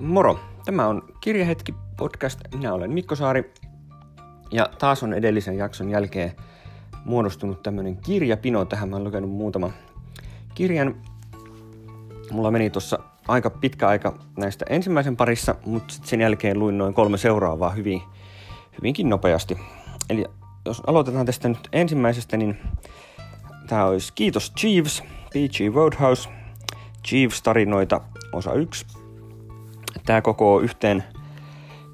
Moro! Tämä on Kirjahetki podcast. Minä olen Mikko Saari. Ja taas on edellisen jakson jälkeen muodostunut tämmönen kirjapino tähän. Mä olen lukenut muutama kirjan. Mulla meni tuossa aika pitkä aika näistä ensimmäisen parissa, mutta sen jälkeen luin noin kolme seuraavaa hyvin, hyvinkin nopeasti. Eli jos aloitetaan tästä nyt ensimmäisestä, niin tämä olisi Kiitos Jeeves, P.G. Roadhouse, Jeeves-tarinoita, osa 1. Tämä koko yhteen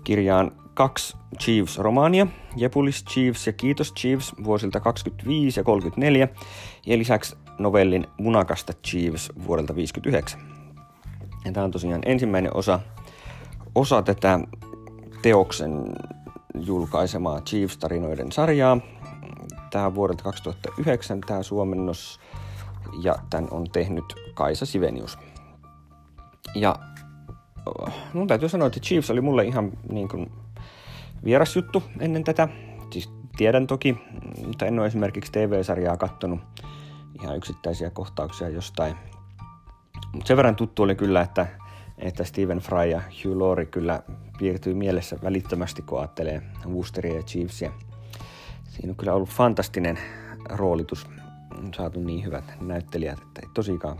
kirjaan kaksi Jeeves-romaania, Jepulis Jeeves ja Kiitos Jeeves vuosilta 25 ja 34, ja lisäksi novellin Munakasta Jeeves vuodelta 59. Ja tämä on tosiaan ensimmäinen osa, osa tätä teoksen julkaisemaa Jeeves-tarinoiden sarjaa. Tämä on vuodelta 2009 tämä suomennos ja tämän on tehnyt Kaisa Sivenius. Ja mun täytyy sanoa, että Chiefs oli mulle ihan niin kuin vieras juttu ennen tätä. Siis tiedän toki, mutta en ole esimerkiksi TV-sarjaa kattonut ihan yksittäisiä kohtauksia jostain. Mutta sen verran tuttu oli kyllä, että, että Stephen Fry ja Hugh Laurie kyllä piirtyy mielessä välittömästi, kun ajattelee Woosteria ja Chiefsia. Siinä on kyllä ollut fantastinen roolitus. On saatu niin hyvät näyttelijät, että ei tosikaan.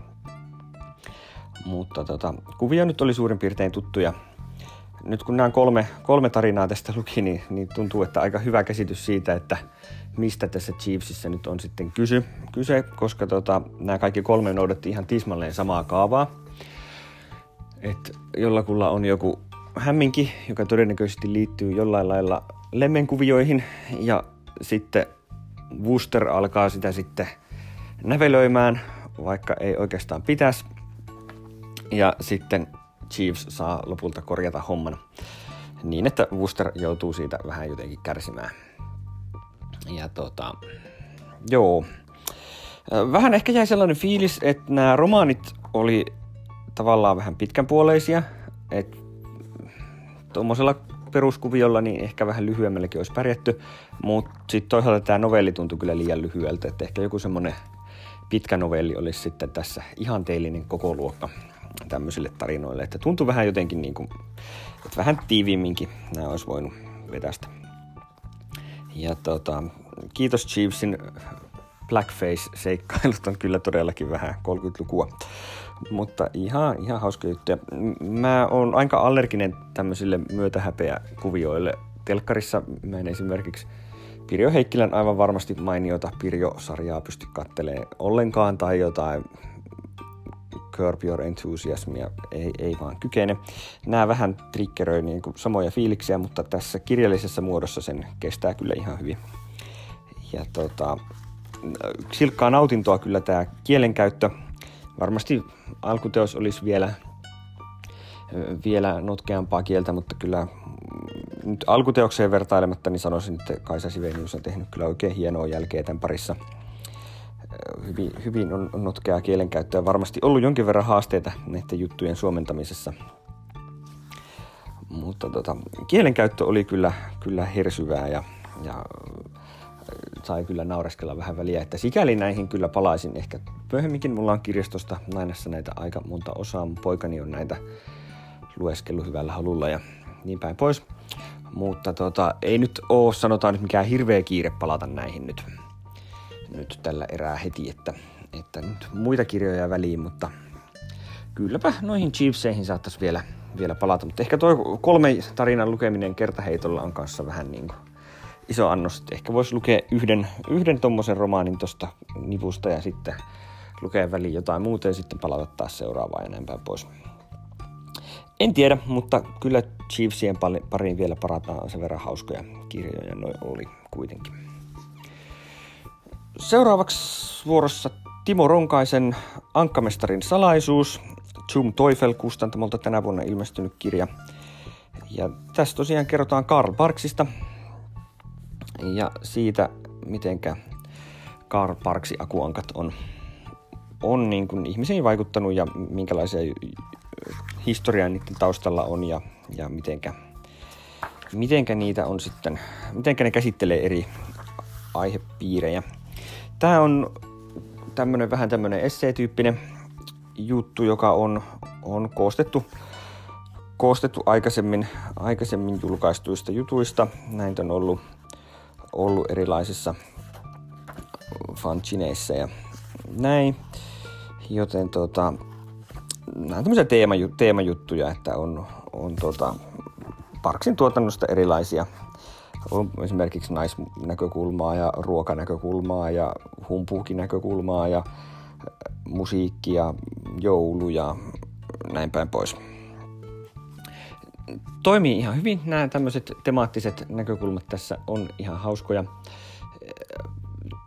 Mutta tota, kuvia nyt oli suurin piirtein tuttuja. Nyt kun nämä kolme, kolme tarinaa tästä luki, niin, niin tuntuu, että aika hyvä käsitys siitä, että mistä tässä Chiefsissä nyt on sitten kysy, kyse, koska tota, nämä kaikki kolme noudatti ihan tismalleen samaa kaavaa. Et jollakulla on joku hämminki, joka todennäköisesti liittyy jollain lailla lemmenkuvioihin, ja sitten Wooster alkaa sitä sitten nävelöimään, vaikka ei oikeastaan pitäisi. Ja sitten Chiefs saa lopulta korjata homman niin, että Wooster joutuu siitä vähän jotenkin kärsimään. Ja tota, joo. Vähän ehkä jäi sellainen fiilis, että nämä romaanit oli tavallaan vähän pitkänpuoleisia. Että tuommoisella peruskuviolla niin ehkä vähän lyhyemmälläkin olisi pärjätty. Mutta sitten toisaalta tämä novelli tuntui kyllä liian lyhyeltä. Että ehkä joku semmoinen pitkä novelli olisi sitten tässä ihanteellinen koko luokka tämmöisille tarinoille. Että tuntui vähän jotenkin niin kuin, että vähän tiiviimminkin nämä olisi voinut vetästä. Ja tota, kiitos Chiefsin blackface-seikkailut on kyllä todellakin vähän 30-lukua. Mutta ihan, ihan hauska juttu. Mä oon aika allerginen tämmöisille myötähäpeä kuvioille. Telkkarissa mä en esimerkiksi Pirjo Heikkilän aivan varmasti mainiota Pirjo-sarjaa pysty kattelee ollenkaan tai jotain Curb Your Enthusiasmia ei, ei vaan kykene. Nämä vähän triggeröi niin kuin samoja fiiliksiä, mutta tässä kirjallisessa muodossa sen kestää kyllä ihan hyvin. Ja tota, silkkaa nautintoa kyllä tämä kielenkäyttö. Varmasti alkuteos olisi vielä, vielä notkeampaa kieltä, mutta kyllä nyt alkuteokseen vertailematta, niin sanoisin, että Kaisa Sivenius on tehnyt kyllä oikein hienoa jälkeä tämän parissa – hyvin, hyvin on, notkeaa kielenkäyttöä. Varmasti ollut jonkin verran haasteita näiden juttujen suomentamisessa. Mutta tota, kielenkäyttö oli kyllä, kyllä hersyvää ja, ja sai kyllä naureskella vähän väliä, että sikäli näihin kyllä palaisin ehkä myöhemminkin. Mulla on kirjastosta Nainassa näitä aika monta osaa. Mun poikani on näitä lueskellut hyvällä halulla ja niin päin pois. Mutta tota, ei nyt oo, sanotaan nyt mikään hirveä kiire palata näihin nyt nyt tällä erää heti, että, että nyt muita kirjoja väliin, mutta kylläpä noihin Chiefseihin saattaisi vielä, vielä palata. Mutta ehkä tuo kolme tarinan lukeminen kertaheitolla on kanssa vähän niin kuin iso annos. Ehkä voisi lukea yhden, yhden tommosen romaanin tuosta nivusta ja sitten lukea väliin jotain muuta ja sitten palata taas seuraavaan ja näin päin pois. En tiedä, mutta kyllä Chiefsien pariin vielä parataan sen verran hauskoja kirjoja, noin oli kuitenkin. Seuraavaksi vuorossa Timo Ronkaisen Ankkamestarin salaisuus, Zoom Teufel kustantamolta tänä vuonna ilmestynyt kirja. Ja tässä tosiaan kerrotaan Karl Parksista ja siitä, mitenkä Karl Parksi akuankat on, on niin kuin ihmisiin vaikuttanut ja minkälaisia historiaa niiden taustalla on ja, ja mitenkä, mitenkä niitä on sitten, mitenkä ne käsittelee eri aihepiirejä. Tämä on tämmönen, vähän tämmöinen esseetyyppinen juttu, joka on, on koostettu koostettu aikaisemmin, aikaisemmin julkaistuista jutuista. Näitä on ollut, ollut erilaisissa fanchineissa ja näin. Joten tota, nämä on tämmöisiä teemaju, teemajuttuja, että on, on tota, Parksin tuotannosta erilaisia. On esimerkiksi naisnäkökulmaa ja ruokanäkökulmaa ja humpuukinäkökulmaa ja musiikkia, jouluja, näin päin pois. Toimii ihan hyvin. Nämä tämmöiset temaattiset näkökulmat tässä on ihan hauskoja.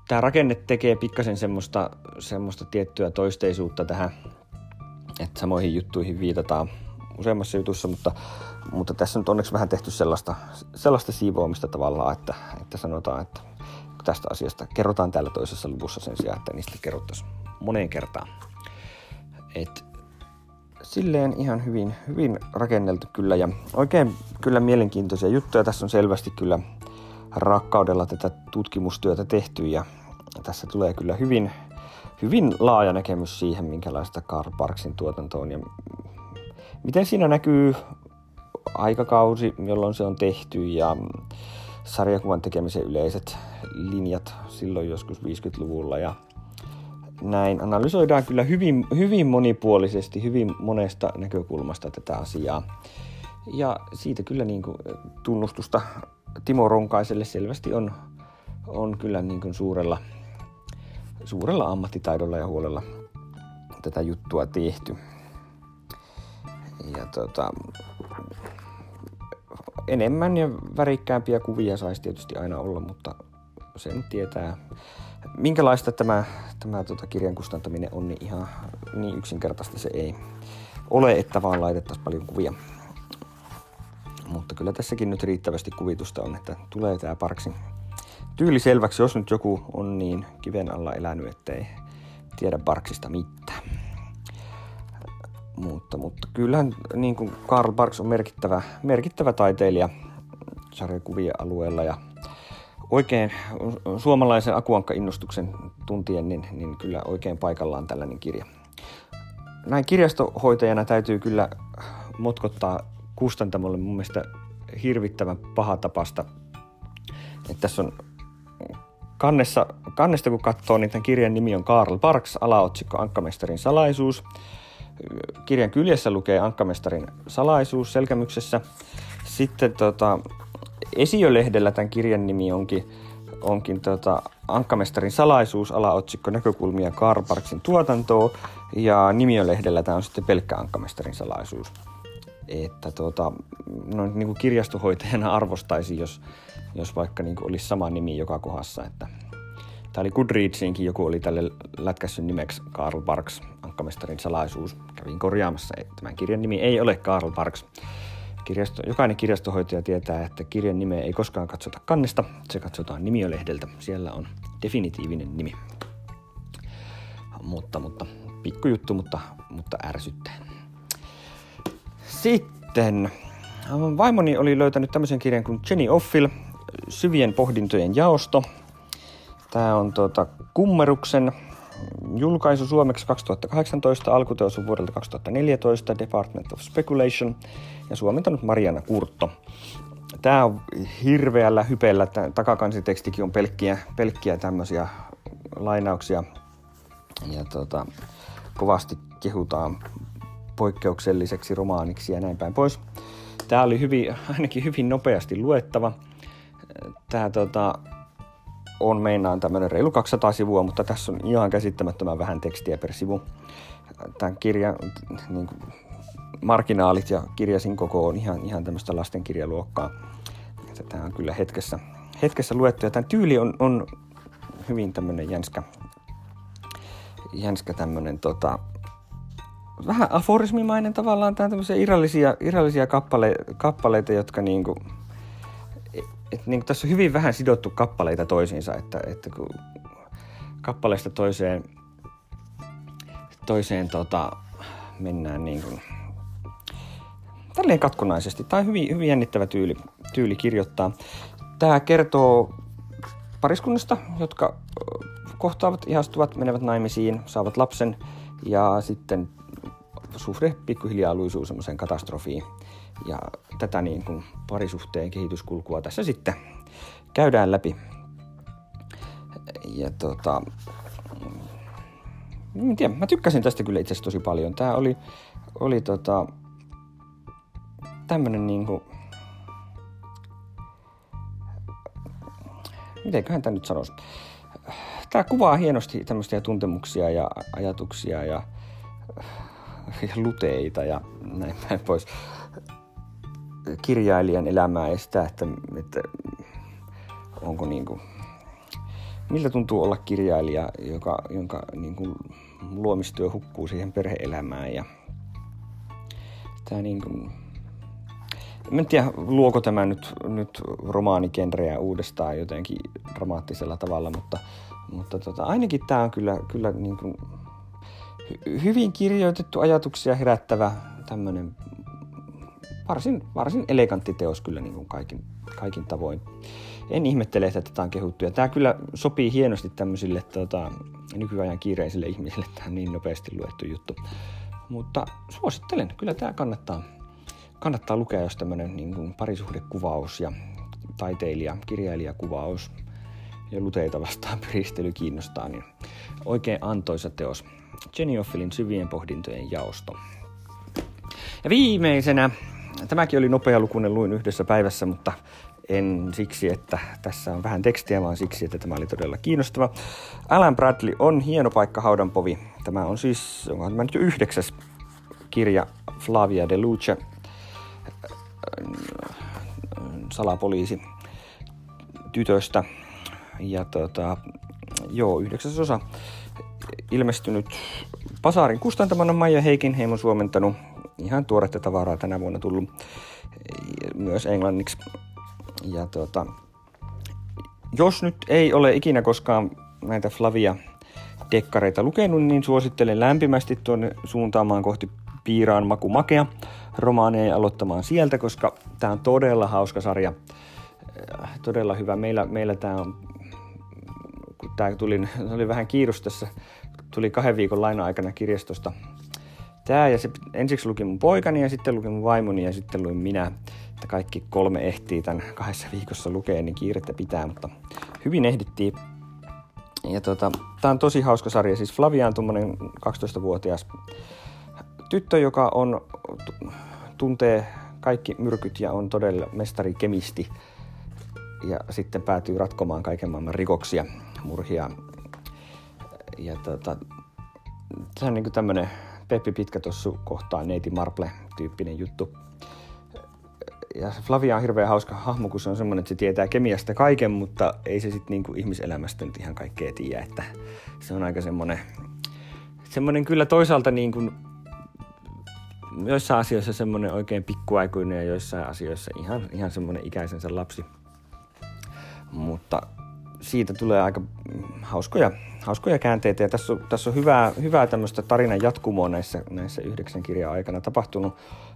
Tämä rakenne tekee pikkasen semmoista, semmoista tiettyä toisteisuutta tähän, että samoihin juttuihin viitataan useammassa jutussa, mutta, mutta tässä on onneksi vähän tehty sellaista, sellaista siivoamista tavallaan, että, että sanotaan, että tästä asiasta kerrotaan täällä toisessa luvussa sen sijaan, että niistä kerrottaisiin moneen kertaan. Et silleen ihan hyvin, hyvin rakenneltu kyllä ja oikein kyllä mielenkiintoisia juttuja. Tässä on selvästi kyllä rakkaudella tätä tutkimustyötä tehty ja tässä tulee kyllä hyvin, hyvin laaja näkemys siihen, minkälaista Karl Parksin tuotanto on ja miten siinä näkyy aikakausi, jolloin se on tehty ja sarjakuvan tekemisen yleiset linjat silloin joskus 50-luvulla ja näin analysoidaan kyllä hyvin, hyvin monipuolisesti, hyvin monesta näkökulmasta tätä asiaa. Ja siitä kyllä niin kuin tunnustusta Timo Ronkaiselle selvästi on, on kyllä niin kuin suurella, suurella ammattitaidolla ja huolella tätä juttua tehty. Ja tota, enemmän ja värikkäämpiä kuvia saisi tietysti aina olla, mutta sen tietää minkälaista tämä, tämä tota, kirjan kustantaminen on, niin ihan niin yksinkertaista se ei ole, että vaan laitettaisiin paljon kuvia. Mutta kyllä tässäkin nyt riittävästi kuvitusta on, että tulee tämä Parksin tyyli selväksi, jos nyt joku on niin kiven alla elänyt, ettei tiedä Parksista mitään. Mutta, mutta kyllähän niin kuin Karl Barks on merkittävä, merkittävä taiteilija sarjakuvien alueella ja oikein suomalaisen akuankka-innostuksen tuntien, niin, niin kyllä oikein paikallaan tällainen kirja. Näin kirjastohoitajana täytyy kyllä motkottaa kustantamolle mun mielestä hirvittävän paha tapasta. Että tässä on kannessa, kannesta kun katsoo, niin tämän kirjan nimi on Karl Parks, alaotsikko Ankkamestarin salaisuus. Kirjan kyljessä lukee Ankkamestarin salaisuus selkämyksessä. Sitten tota, Esiolehdellä tämän kirjan nimi onkin, onkin tota, Ankkamestarin salaisuus, alaotsikko näkökulmia Karparksin tuotantoa, ja Nimiölehdellä tämä on sitten pelkkä Ankkamestarin salaisuus. Että tota, no, niin kuin kirjastohoitajana arvostaisi, jos, jos vaikka niin kuin olisi sama nimi joka kohdassa. Että, tämä oli Goodreadsiinkin, joku oli tälle lätkässyn nimeksi Karl Parks, Ankkamestarin salaisuus. Kävin korjaamassa, että tämän kirjan nimi ei ole Karl Parks. Kirjasto, jokainen kirjastohoitaja tietää, että kirjan nimeä ei koskaan katsota kannesta, se katsotaan nimiölehdeltä. Siellä on definitiivinen nimi. Mutta, mutta pikkujuttu, mutta, mutta ärsyttää. Sitten vaimoni oli löytänyt tämmöisen kirjan kuin Jenny Offil, Syvien pohdintojen jaosto. Tämä on tuota, Kummeruksen julkaisu suomeksi 2018, alkuteos on vuodelta 2014, Department of Speculation ja suomentanut Mariana Kurtto. Tämä on hirveällä hypellä, tämä takakansitekstikin on pelkkiä, pelkkiä tämmöisiä lainauksia ja tota, kovasti kehutaan poikkeukselliseksi romaaniksi ja näin päin pois. Tämä oli hyvin, ainakin hyvin nopeasti luettava. Tämä tota, on meinaan tämmöinen reilu 200 sivua, mutta tässä on ihan käsittämättömän vähän tekstiä per sivu. Tämän kirjan niin kuin, marginaalit ja kirjasin koko on ihan, ihan tämmöistä lastenkirjaluokkaa. Tämä on kyllä hetkessä, hetkessä luettu ja tämän tyyli on, on hyvin tämmöinen jänskä, jänskä tämmöinen tota, vähän aforismimainen tavallaan. Tämä on tämmöisiä irrallisia, irrallisia kappale, kappaleita, jotka niinku, et, niinku tässä on hyvin vähän sidottu kappaleita toisiinsa, että, että kun kappaleesta toiseen, toiseen tota, mennään niin kuin, tälleen katkonaisesti. Tämä on hyvin, hyvin jännittävä tyyli, tyyli kirjoittaa. Tämä kertoo pariskunnasta, jotka kohtaavat, ihastuvat, menevät naimisiin, saavat lapsen ja sitten suhde pikkuhiljaa luisuu semmoiseen katastrofiin. Ja tätä niin kuin parisuhteen kehityskulkua tässä sitten käydään läpi. Ja tota, en tiedä, mä tykkäsin tästä kyllä itse tosi paljon. Tää oli, oli tota, tämmönen niinku, mitenköhän tämä nyt sanoisi? Tämä kuvaa hienosti tämmöisiä tuntemuksia ja ajatuksia ja, ja luteita ja näin päin pois. Kirjailijan elämää ja sitä, että, että onko niin kuin, miltä tuntuu olla kirjailija, joka, jonka niin kuin, luomistyö hukkuu siihen perheelämään ja tämä niin kuin, en tiedä, luoko tämä nyt, nyt romaanikenreä uudestaan jotenkin dramaattisella tavalla, mutta, mutta tota, ainakin tämä on kyllä, kyllä niin kuin hyvin kirjoitettu ajatuksia herättävä tämmöinen varsin, varsin elegantti teos kyllä niin kuin kaikin, kaikin tavoin. En ihmettele, että tätä on kehuttu. Ja tämä kyllä sopii hienosti tämmöisille tota, nykyajan kiireisille ihmisille, tämä niin nopeasti luettu juttu. Mutta suosittelen, kyllä tämä kannattaa kannattaa lukea, jos tämmöinen niin kuin parisuhdekuvaus ja taiteilija, kirjailijakuvaus ja luteita vastaan piristely kiinnostaa, niin oikein antoisa teos. Jenny Offilin syvien pohdintojen jaosto. Ja viimeisenä, tämäkin oli nopea lukunen, luin yhdessä päivässä, mutta en siksi, että tässä on vähän tekstiä, vaan siksi, että tämä oli todella kiinnostava. Alan Bradley on hieno paikka haudanpovi. Tämä on siis, onkohan tämä nyt jo yhdeksäs kirja Flavia de Luce salapoliisi tytöstä. Ja tota, joo, yhdeksäsosa ilmestynyt Pasaarin kustantamana Maija Heikin heimon suomentanut ihan tuoretta tavaraa tänä vuonna tullut myös englanniksi. Ja tota, jos nyt ei ole ikinä koskaan näitä Flavia dekkareita lukenut, niin suosittelen lämpimästi tuonne suuntaamaan kohti Piiraan maku makea romaaneja aloittamaan sieltä, koska tämä on todella hauska sarja. Äh, todella hyvä. Meillä, meillä tämä on, kun tämä tuli, oli vähän kiirus tässä, tuli kahden viikon laina-aikana kirjastosta tämä ja se ensiksi luki mun poikani ja sitten luki mun vaimoni ja sitten luin minä. Että kaikki kolme ehtii tämän kahdessa viikossa lukea, niin kiirettä pitää, mutta hyvin ehdittiin. Ja tota, tämä on tosi hauska sarja. Siis Flavia on tuommoinen 12-vuotias tyttö, joka on, tuntee kaikki myrkyt ja on todella mestari kemisti ja sitten päätyy ratkomaan kaiken maailman rikoksia, murhia. Ja tota, se on niinku tämmönen Peppi Pitkätossu kohtaa Neiti Marple-tyyppinen juttu. Ja se Flavia on hirveän hauska hahmo, kun se on semmoinen, että se tietää kemiasta kaiken, mutta ei se sitten niinku ihmiselämästä nyt ihan kaikkea tiedä. Että se on aika semmoinen, semmoinen kyllä toisaalta niin kuin joissain asioissa semmoinen oikein pikkuaikuinen ja joissain asioissa ihan, ihan semmoinen ikäisensä lapsi. Mutta siitä tulee aika hauskoja, hauskoja käänteitä ja tässä on, tässä on hyvää, hyvää tämmöistä tarinan jatkumoa näissä, näissä yhdeksän kirjan aikana tapahtunut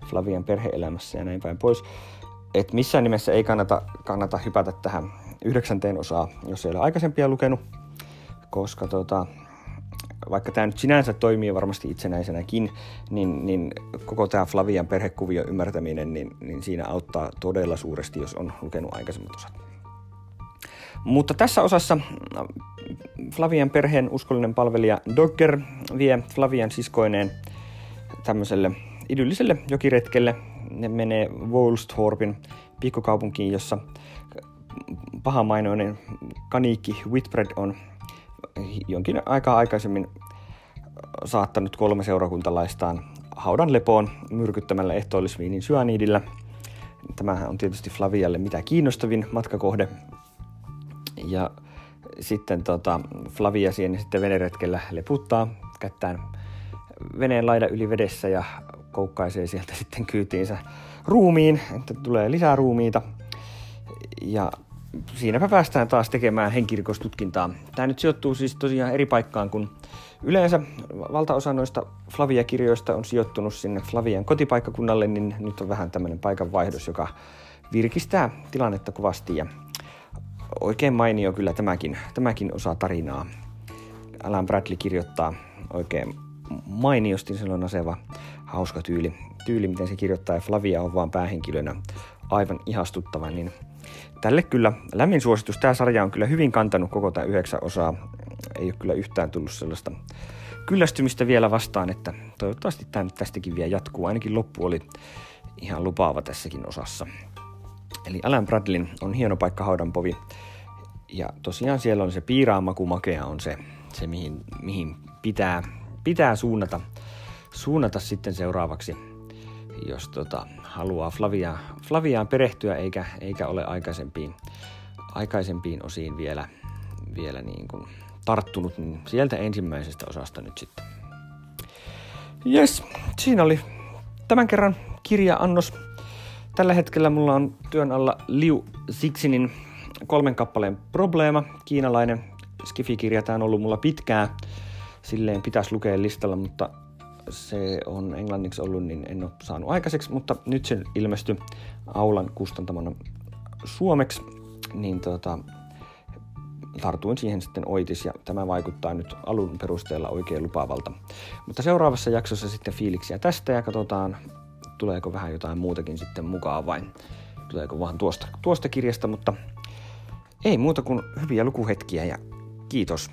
Flavian perheelämässä ja näin päin pois. Et missään nimessä ei kannata, kannata hypätä tähän yhdeksänteen osaa, jos ei ole aikaisempia lukenut, koska tota, vaikka tämä nyt sinänsä toimii varmasti itsenäisenäkin, niin, niin koko tämä Flavian perhekuvio ymmärtäminen, niin, niin siinä auttaa todella suuresti, jos on lukenut aikaisemmat osat. Mutta tässä osassa Flavian perheen uskollinen palvelija Dogger vie Flavian siskoineen tämmöiselle idylliselle jokiretkelle. Ne menee Woolsthorpin pikkukaupunkiin, jossa pahamainoinen kaniikki Whitbread on jonkin aikaa aikaisemmin saattanut kolme seurakuntalaistaan haudan lepoon myrkyttämällä ehtoollisviinin syaniidillä. Tämähän on tietysti Flavialle mitä kiinnostavin matkakohde. Ja sitten tota, Flavia siihen sitten veneretkellä leputtaa kättään veneen laida yli vedessä ja koukkaisee sieltä sitten kyytiinsä ruumiin, että tulee lisää ruumiita. Ja siinäpä päästään taas tekemään henkirikostutkintaa. Tämä nyt sijoittuu siis tosiaan eri paikkaan kuin yleensä. Valtaosa noista Flavia-kirjoista on sijoittunut sinne Flavian kotipaikkakunnalle, niin nyt on vähän tämmöinen paikanvaihdos, joka virkistää tilannetta kovasti ja oikein mainio kyllä tämäkin, tämäkin osa tarinaa. Alan Bradley kirjoittaa oikein mainiosti, sillä on aseva hauska tyyli, tyyli, miten se kirjoittaa, ja Flavia on vaan päähenkilönä aivan ihastuttava, niin tälle kyllä lämmin suositus. Tämä sarja on kyllä hyvin kantanut koko tämä yhdeksän osaa. Ei ole kyllä yhtään tullut sellaista kyllästymistä vielä vastaan, että toivottavasti tämä nyt tästäkin vielä jatkuu. Ainakin loppu oli ihan lupaava tässäkin osassa. Eli Alan Bradlin on hieno paikka haudanpovi. Ja tosiaan siellä on se piiraamaku makea on se, se mihin, mihin pitää, pitää suunnata, suunnata sitten seuraavaksi, jos tota, haluaa Flavia, Flaviaan perehtyä eikä, eikä ole aikaisempiin, aikaisempiin osiin vielä, vielä niin kuin tarttunut, niin sieltä ensimmäisestä osasta nyt sitten. Yes, siinä oli tämän kerran kirja-annos. Tällä hetkellä mulla on työn alla Liu Sixinin kolmen kappaleen probleema, kiinalainen skifikirja. Tämä on ollut mulla pitkään, silleen pitäisi lukea listalla, mutta se on englanniksi ollut, niin en ole saanut aikaiseksi, mutta nyt se ilmestyi Aulan kustantamana suomeksi, niin tota, tartuin siihen sitten oitis ja tämä vaikuttaa nyt alun perusteella oikein lupaavalta. Mutta seuraavassa jaksossa sitten fiiliksiä tästä ja katsotaan, tuleeko vähän jotain muutakin sitten mukaan vai tuleeko vaan tuosta, tuosta kirjasta, mutta ei muuta kuin hyviä lukuhetkiä ja kiitos.